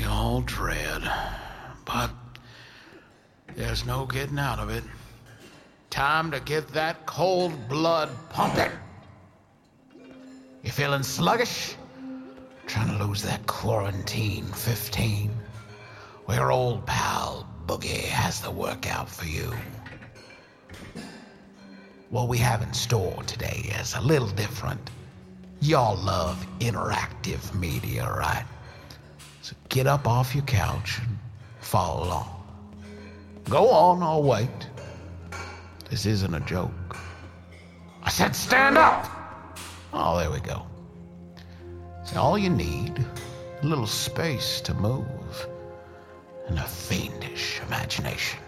We all dread. But there's no getting out of it. Time to get that cold blood pumping. You feeling sluggish? Trying to lose that quarantine 15? Well, your old pal Boogie has the workout for you. What we have in store today is a little different. Y'all love interactive media, right? So get up off your couch and follow along. Go on, I'll wait. This isn't a joke. I said stand up! Oh, there we go. See, all you need, a little space to move, and a fiendish imagination.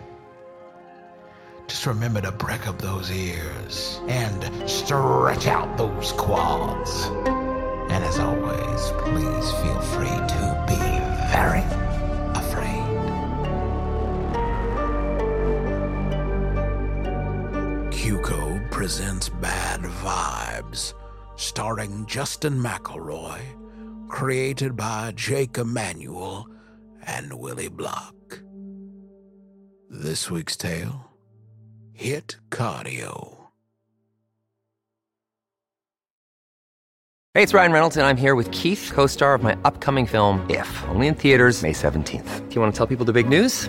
Just remember to break up those ears and stretch out those quads. And as always, Vibes, starring Justin McElroy, created by Jake Emanuel and Willie Block. This week's tale Hit Cardio. Hey, it's Ryan Reynolds, and I'm here with Keith, co star of my upcoming film, If, only in theaters, May 17th. Do you want to tell people the big news?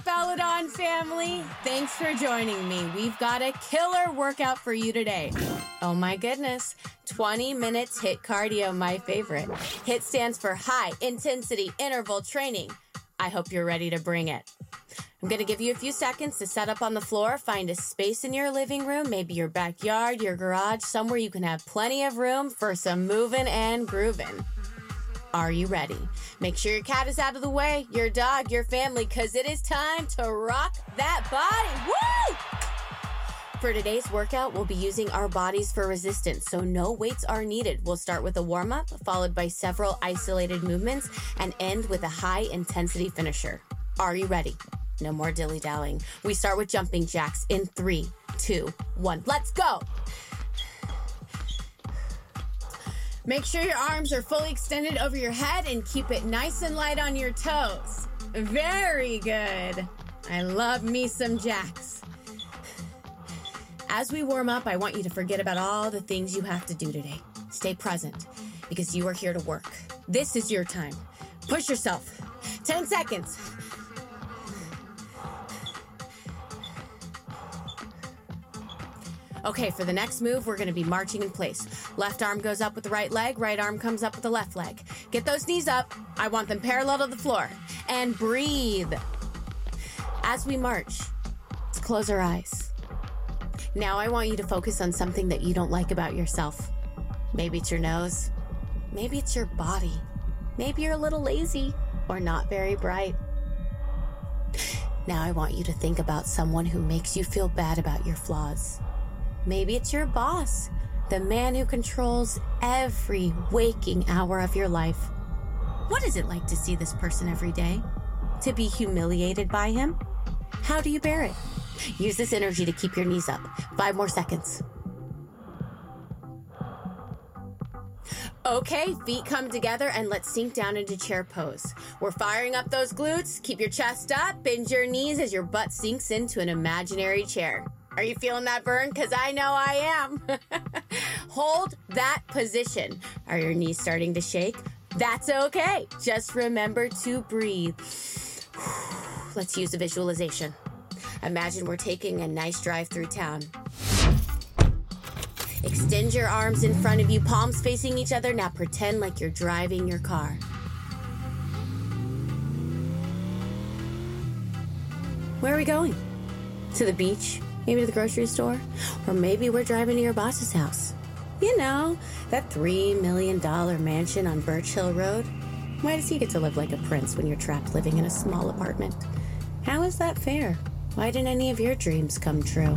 Up, Belladon family? Thanks for joining me. We've got a killer workout for you today. Oh my goodness. 20 minutes hit cardio, my favorite. HIIT stands for high intensity interval training. I hope you're ready to bring it. I'm going to give you a few seconds to set up on the floor, find a space in your living room, maybe your backyard, your garage, somewhere you can have plenty of room for some moving and grooving. Are you ready? Make sure your cat is out of the way, your dog, your family, because it is time to rock that body. Woo! For today's workout, we'll be using our bodies for resistance, so no weights are needed. We'll start with a warm up, followed by several isolated movements, and end with a high intensity finisher. Are you ready? No more dilly dallying. We start with jumping jacks in three, two, one. Let's go! Make sure your arms are fully extended over your head and keep it nice and light on your toes. Very good. I love me some jacks. As we warm up, I want you to forget about all the things you have to do today. Stay present because you are here to work. This is your time. Push yourself. 10 seconds. Okay, for the next move, we're gonna be marching in place. Left arm goes up with the right leg, right arm comes up with the left leg. Get those knees up. I want them parallel to the floor. And breathe. As we march, let's close our eyes. Now I want you to focus on something that you don't like about yourself. Maybe it's your nose. Maybe it's your body. Maybe you're a little lazy or not very bright. Now I want you to think about someone who makes you feel bad about your flaws. Maybe it's your boss, the man who controls every waking hour of your life. What is it like to see this person every day? To be humiliated by him? How do you bear it? Use this energy to keep your knees up. Five more seconds. Okay, feet come together and let's sink down into chair pose. We're firing up those glutes. Keep your chest up, bend your knees as your butt sinks into an imaginary chair. Are you feeling that burn? Because I know I am. Hold that position. Are your knees starting to shake? That's okay. Just remember to breathe. Let's use a visualization. Imagine we're taking a nice drive through town. Extend your arms in front of you, palms facing each other. Now pretend like you're driving your car. Where are we going? To the beach? Maybe to the grocery store? Or maybe we're driving to your boss's house. You know, that $3 million mansion on Birch Hill Road. Why does he get to live like a prince when you're trapped living in a small apartment? How is that fair? Why didn't any of your dreams come true?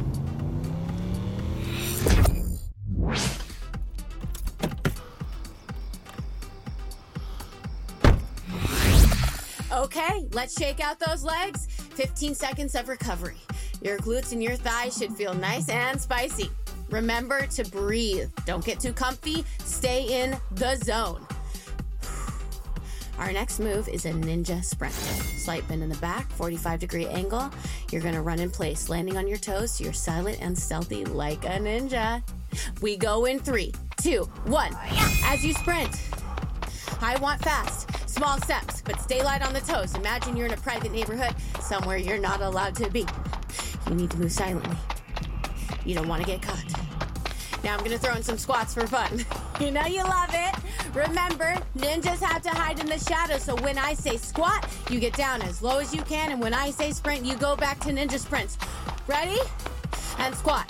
Okay, let's shake out those legs. 15 seconds of recovery. Your glutes and your thighs should feel nice and spicy. Remember to breathe. Don't get too comfy. Stay in the zone. Our next move is a ninja sprint. Slight bend in the back, 45 degree angle. You're gonna run in place, landing on your toes so you're silent and stealthy like a ninja. We go in three, two, one. As you sprint, I want fast, small steps, but stay light on the toes. Imagine you're in a private neighborhood, somewhere you're not allowed to be. You need to move silently. You don't want to get caught. Now I'm gonna throw in some squats for fun. You know you love it. Remember, ninjas have to hide in the shadows, so when I say squat, you get down as low as you can, and when I say sprint, you go back to ninja sprints. Ready? And squat.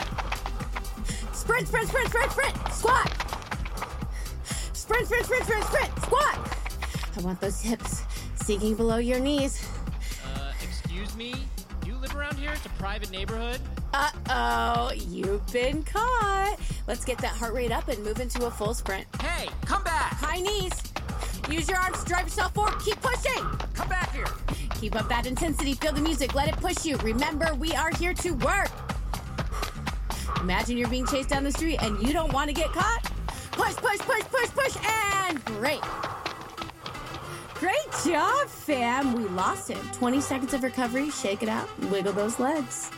Sprint, sprint, sprint, sprint, sprint, squat. Sprint, sprint, sprint, sprint, sprint, squat. I want those hips sinking below your knees. Uh, excuse me? Live around here? It's a private neighborhood? Uh oh, you've been caught. Let's get that heart rate up and move into a full sprint. Hey, come back! High knees. Use your arms to drive yourself forward. Keep pushing. Come back here! Keep up that intensity. Feel the music. Let it push you. Remember, we are here to work. Imagine you're being chased down the street and you don't want to get caught. Push, push, push, push, push, and break. Great job, fam. We lost him. 20 seconds of recovery. Shake it out. Wiggle those legs.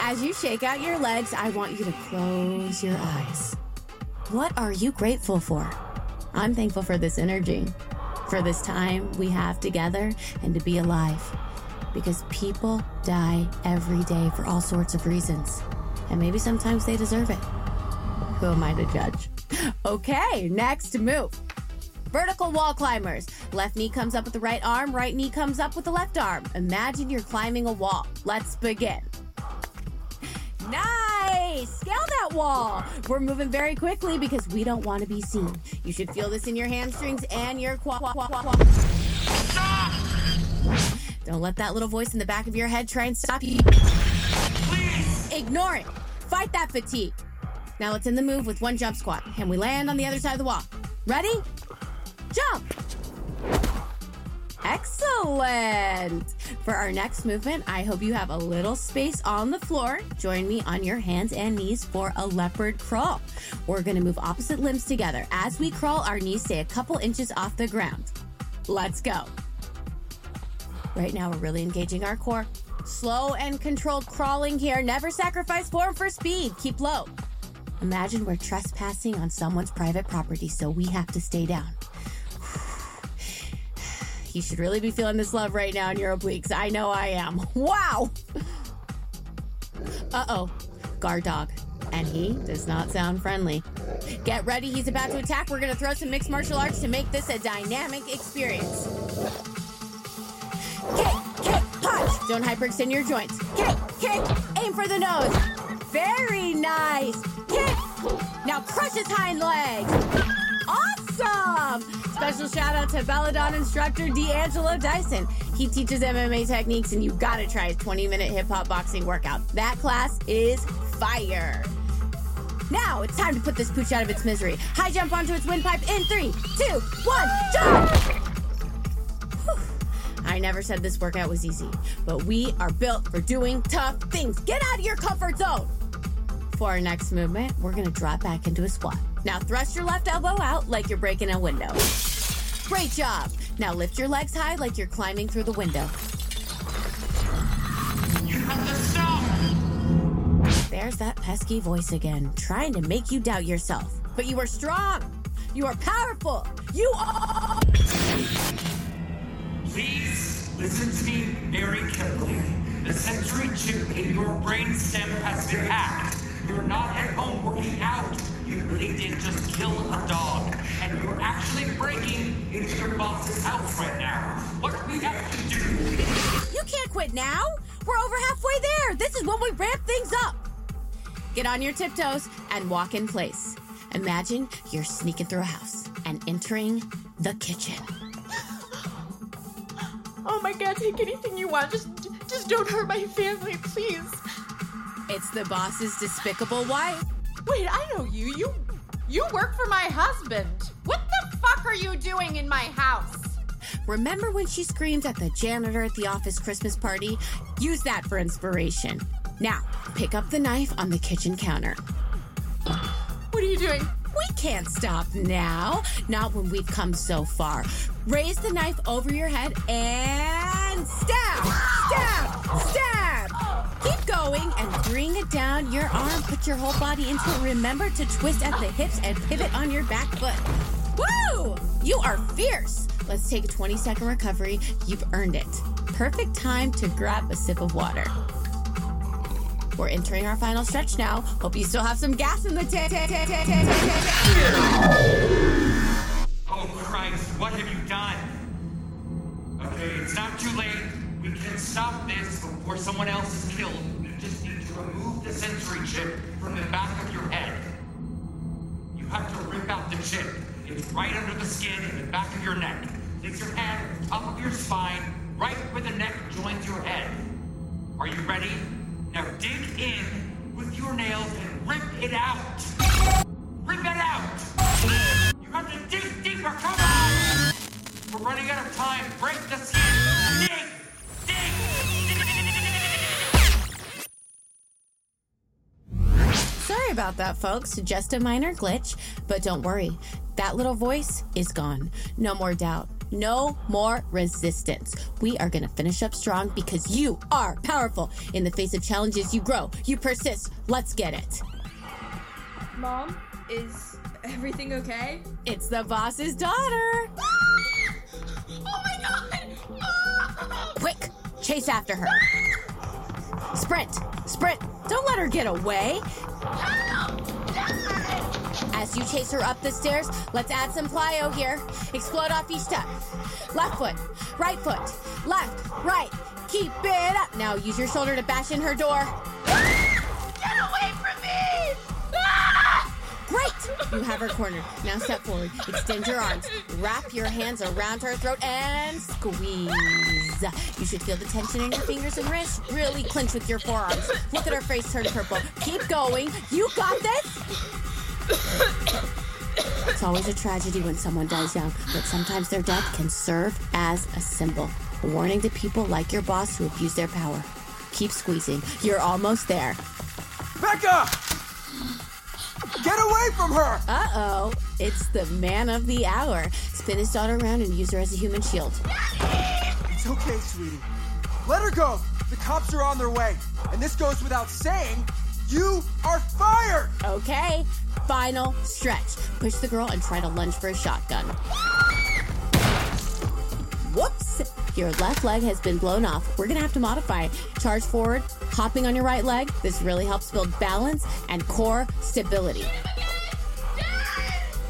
As you shake out your legs, I want you to close your eyes. What are you grateful for? I'm thankful for this energy, for this time we have together, and to be alive. Because people die every day for all sorts of reasons. And maybe sometimes they deserve it. Who am I to judge? Okay, next move. Vertical wall climbers. Left knee comes up with the right arm, right knee comes up with the left arm. Imagine you're climbing a wall. Let's begin. Nice! Scale that wall! We're moving very quickly because we don't want to be seen. You should feel this in your hamstrings and your quad. Don't let that little voice in the back of your head try and stop you. Please! Ignore it. Fight that fatigue. Now let's end the move with one jump squat, and we land on the other side of the wall. Ready? Jump! Excellent. For our next movement, I hope you have a little space on the floor. Join me on your hands and knees for a leopard crawl. We're going to move opposite limbs together. As we crawl, our knees stay a couple inches off the ground. Let's go. Right now, we're really engaging our core. Slow and controlled crawling here. Never sacrifice form for speed. Keep low. Imagine we're trespassing on someone's private property, so we have to stay down. You should really be feeling this love right now in your obliques. I know I am. Wow! Uh oh. Guard dog. And he does not sound friendly. Get ready, he's about to attack. We're gonna throw some mixed martial arts to make this a dynamic experience. Kick, kick, punch! Don't hyperextend your joints. Kick, kick, aim for the nose. Very nice. Kick! Now crush his hind legs. Awesome! Special shout out to Belladon instructor D'Angelo Dyson. He teaches MMA techniques, and you gotta try his 20 minute hip hop boxing workout. That class is fire. Now it's time to put this pooch out of its misery. High jump onto its windpipe in three, two, one, jump! I never said this workout was easy, but we are built for doing tough things. Get out of your comfort zone! For our next movement, we're gonna drop back into a squat. Now thrust your left elbow out like you're breaking a window. Great job! Now lift your legs high like you're climbing through the window. You have to stop! There's that pesky voice again, trying to make you doubt yourself. But you are strong! You are powerful! You are. Please listen to me very carefully. The sensory chip in your brainstem has been hacked. You're not at home working out. You really did just kill a dog. And you're actually breaking into your boss's house right now. What do we have to do? You can't quit now! We're over halfway there! This is when we ramp things up! Get on your tiptoes and walk in place. Imagine you're sneaking through a house and entering the kitchen. Oh my god, take anything you want. Just just don't hurt my family, please. It's the boss's despicable wife. Wait, I know you. You you work for my husband. What the fuck are you doing in my house? Remember when she screamed at the janitor at the office Christmas party? Use that for inspiration. Now, pick up the knife on the kitchen counter. What are you doing? We can't stop now. Not when we've come so far. Raise the knife over your head and stab! Stab! Stab! Keep going and bring it down your arm. Put your whole body into it. Remember to twist at the hips and pivot on your back foot. Woo! You are fierce. Let's take a 20 second recovery. You've earned it. Perfect time to grab a sip of water. We're entering our final stretch now. Hope you still have some gas in the tank. Oh Christ, what have you done? Okay, it's not too late. We can stop this before someone else is killed. You just need to remove the sensory chip from the back of your head. You have to rip out the chip. It's right under the skin in the back of your neck. Place your hand top of your spine, right where the neck joins your head. Are you ready? Now dig in with your nails and rip it out. Rip it out! You have to dig deeper, come on! We're running out of time. Break the about that, folks. Just a minor glitch, but don't worry. That little voice is gone. No more doubt. No more resistance. We are going to finish up strong because you are powerful. In the face of challenges, you grow, you persist. Let's get it. Mom, is everything okay? It's the boss's daughter. Ah! Oh my god! Ah! Quick, chase after her. Sprint, sprint. Don't let her get away. As you chase her up the stairs, let's add some plyo here. Explode off each step. Left foot, right foot, left, right. Keep it up. Now use your shoulder to bash in her door. You have her cornered. Now step forward. Extend your arms. Wrap your hands around her throat and squeeze. You should feel the tension in your fingers and wrists. Really clench with your forearms. Look at her face turn purple. Keep going. You got this. It's always a tragedy when someone dies young, but sometimes their death can serve as a symbol. A warning to people like your boss who abuse their power. Keep squeezing. You're almost there. Becca! Get away from her! Uh oh. It's the man of the hour. Spin his daughter around and use her as a human shield. It's okay, sweetie. Let her go. The cops are on their way. And this goes without saying. You are fired! Okay. Final stretch. Push the girl and try to lunge for a shotgun. Your left leg has been blown off. We're gonna have to modify. Charge forward, hopping on your right leg. This really helps build balance and core stability.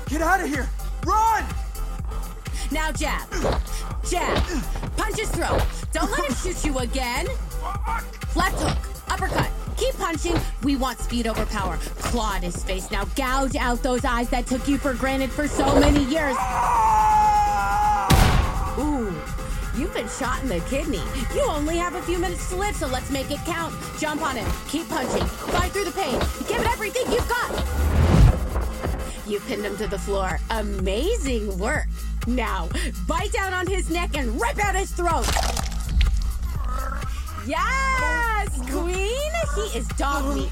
Get out of here! Run! Now jab. Jab. Punch his throat. Don't let him shoot you again. Left hook. Uppercut. Keep punching. We want speed over power. Claw at his face. Now gouge out those eyes that took you for granted for so many years. You've been shot in the kidney. You only have a few minutes to live, so let's make it count. Jump on him. Keep punching. Fight through the pain. Give it everything you've got. You pinned him to the floor. Amazing work. Now, bite down on his neck and rip out his throat. Yes, queen. He is dog meat.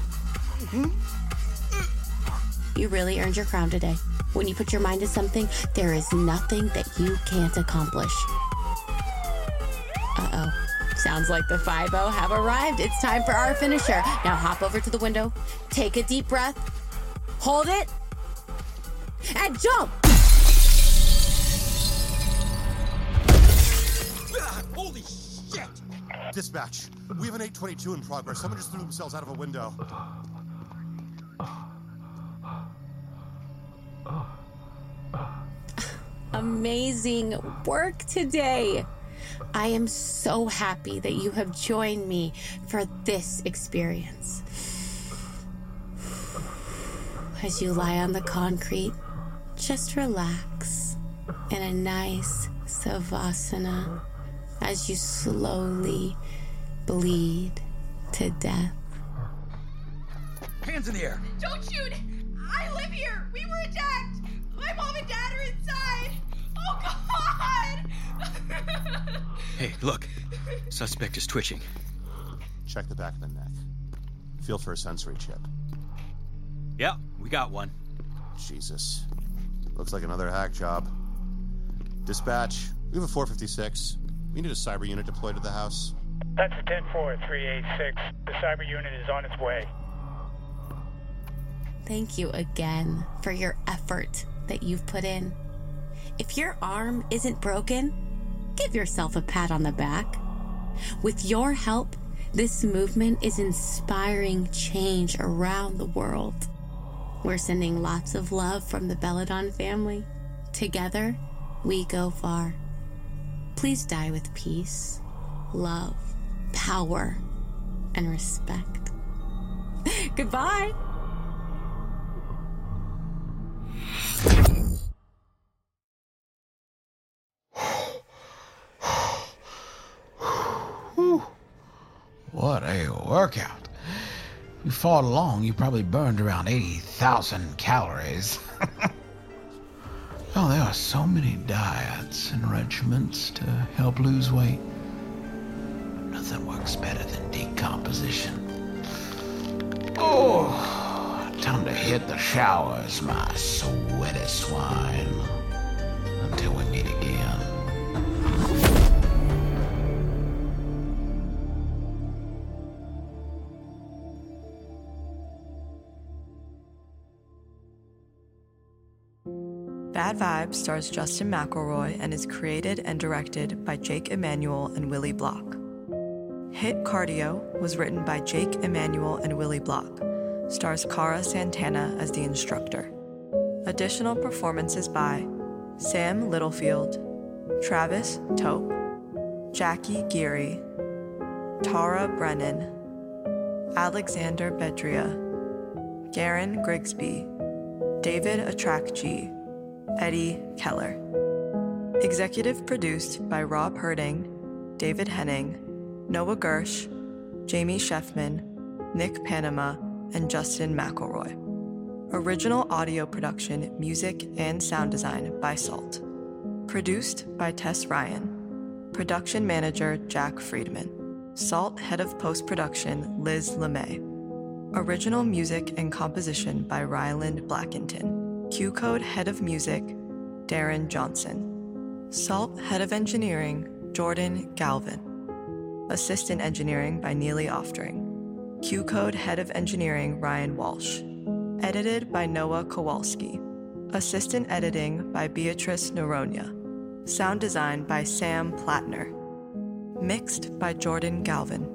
You really earned your crown today. When you put your mind to something, there is nothing that you can't accomplish. Uh oh. Sounds like the 5 have arrived. It's time for our finisher. Now hop over to the window, take a deep breath, hold it, and jump! Holy shit! Dispatch, we have an 822 in progress. Someone just threw themselves out of a window. Amazing work today. I am so happy that you have joined me for this experience. As you lie on the concrete, just relax in a nice savasana as you slowly bleed to death. Hands in the air. Don't shoot! I live here! We were attacked! My mom and dad are inside! Oh god! Hey, look. Suspect is twitching. Check the back of the neck. Feel for a sensory chip. Yeah, we got one. Jesus. Looks like another hack job. Dispatch, we have a 456. We need a cyber unit deployed to the house. That's a 10386. The cyber unit is on its way. Thank you again for your effort that you've put in. If your arm isn't broken, give yourself a pat on the back. With your help, this movement is inspiring change around the world. We're sending lots of love from the Belladon family. Together, we go far. Please die with peace, love, power, and respect. Goodbye. Workout. You fought along, you probably burned around 80,000 calories. oh, there are so many diets and regimens to help lose weight. Nothing works better than decomposition. Oh, time to hit the showers, my sweaty swine. Until we meet again. Vibes stars Justin McElroy and is created and directed by Jake Emanuel and Willie Block. Hit Cardio was written by Jake Emanuel and Willie Block, stars Cara Santana as the instructor. Additional performances by Sam Littlefield, Travis Tope, Jackie Geary, Tara Brennan, Alexander Bedria, Garen Grigsby, David Atrakji, Eddie Keller. Executive produced by Rob Herting, David Henning, Noah Gersh, Jamie Sheffman, Nick Panama, and Justin McElroy. Original audio production, music, and sound design by Salt. Produced by Tess Ryan. Production manager Jack Friedman. Salt head of post production Liz LeMay. Original music and composition by Ryland Blackinton. Q Code head of music Darren Johnson. Salt head of engineering Jordan Galvin. Assistant engineering by Neely Oftring. Q Code head of engineering Ryan Walsh. Edited by Noah Kowalski. Assistant editing by Beatrice Noronia. Sound design by Sam Plattner. Mixed by Jordan Galvin.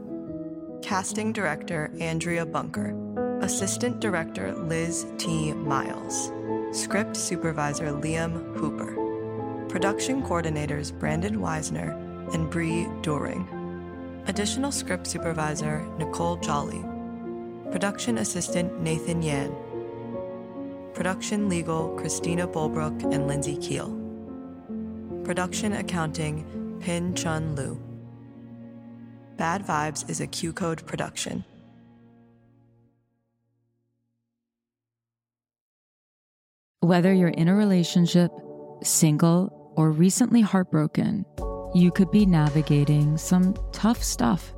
Casting director Andrea Bunker. Assistant director Liz T. Miles. Script supervisor Liam Hooper. Production coordinators Brandon Weisner and Bree Doring. Additional script supervisor Nicole Jolly. Production assistant Nathan Yan. Production legal Christina Bolbrook and Lindsay Keel. Production accounting Pin Chun Lu. Bad Vibes is a Q Code production. Whether you're in a relationship, single, or recently heartbroken, you could be navigating some tough stuff.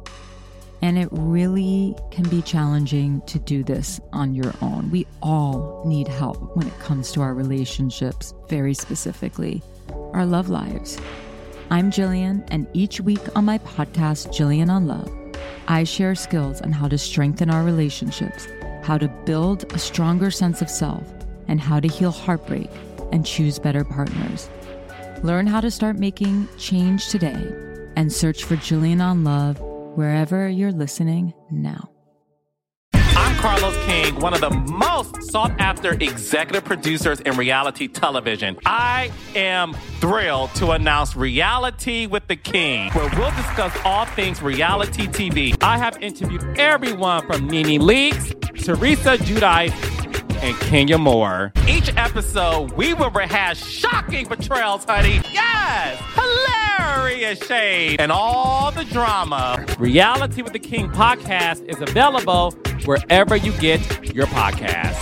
And it really can be challenging to do this on your own. We all need help when it comes to our relationships, very specifically, our love lives. I'm Jillian, and each week on my podcast, Jillian on Love, I share skills on how to strengthen our relationships, how to build a stronger sense of self, and how to heal heartbreak and choose better partners. Learn how to start making change today and search for Jillian on Love wherever you're listening now. I'm Carlos King, one of the most sought after executive producers in reality television. I am thrilled to announce Reality with the King, where we'll discuss all things reality TV. I have interviewed everyone from Nene Leakes, Teresa Giudice, and Kenya Moore. Each episode, we will rehash shocking betrayals, honey. Yes! Hilarious shade and all the drama. Reality with the King podcast is available wherever you get your podcast.